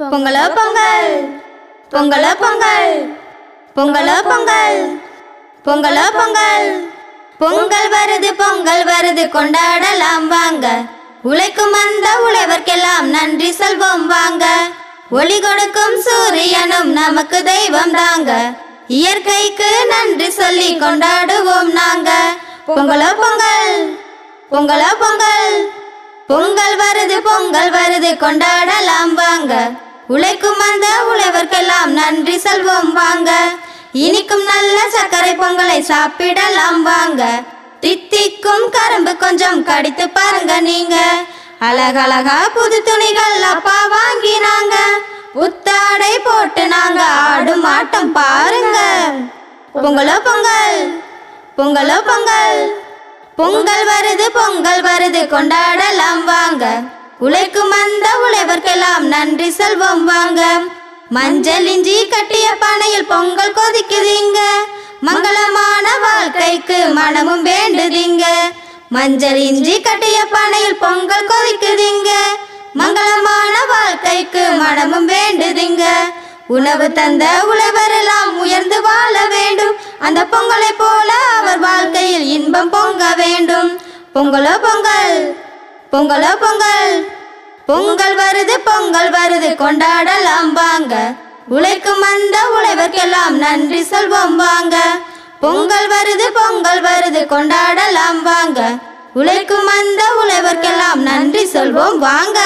பொங்கலோ பொங்கல். பொங்கலோ பொங்கல். பொங்கலோ பொங்கல். பொங்கலோ பொங்கல். பொங்கல் வருது பொங்கல் வருது கொண்டாடலாம் வாங்க. உழைக்கும் அந்த உழைவர்க்கெல்லாம் நன்றி சொல்வோம் வாங்க. ஒளி கொடுக்கும் சூரியனும் நமக்கு தெய்வம் தாங்க. இயற்கைக்கு நன்றி சொல்லி கொண்டாடுவோம் நாங்க. பொங்கலோ பொங்கல். பொங்கலோ பொங்கல். பொங்கல் வருது பொங்கல் வருது கொண்டாடலாம் வாங்க. உழைக்கும் அந்த உழவர்க்கெல்லாம் நன்றி செல்வோம் வாங்க. இனிக்கும் நல்ல சர்க்கரை பொங்கலை சாப்பிடலாம் வாங்க. தித்திக்கும் கரும்பு கொஞ்சம் கடித்து பாருங்க நீங்க. அழகழகா புது துணிகள் அப்பா வாங்கினாங்க. புத்தாடை போட்டு நாங்க ஆடும் ஆட்டம் பாருங்க. பொங்கலோ பொங்கல் பொங்கலோ பொங்கல். பொங்கல் வருது பொங்கல் வருது கொண்டாடலாம் வாங்க. உழைக்கும் அந்த உழைவர்க்கெல்லாம் நன்றி செல்வம் வாங்க. மஞ்சள் இஞ்சி கட்டிய பானையில் பொங்கல் கொதிக்குதுங்க. மங்களமான வாழ்க்கைக்கு மனமும் வேண்டுதீங்க. மஞ்சள் இஞ்சி கட்டிய பானையில் பொங்கல் கொதிக்குதீங்க. மங்களமான வாழ்க்கைக்கு மனமும் வேண்டுதுங்க. உணவு தந்த உழவரெல்லாம் உயர்ந்து வாழ வேண்டும். அந்த பொங்கலை போல அவர் வாழ்க்கையில் இன்பம் பொங்க வேண்டும். பொங்கலோ பொங்கல். பொங்கலோ பொங்கல். பொங்கல் வருது பொங்கல் வருது கொண்டாடலாம் வாங்க. உழைக்கும் அந்த உழைவர்க்கெல்லாம் நன்றி சொல்வோம் வாங்க. பொங்கல் வருது பொங்கல் வருது கொண்டாடலாம் வாங்க. உழைக்கும் அந்த உழைவர்க்கெல்லாம் நன்றி சொல்வோம் வாங்க.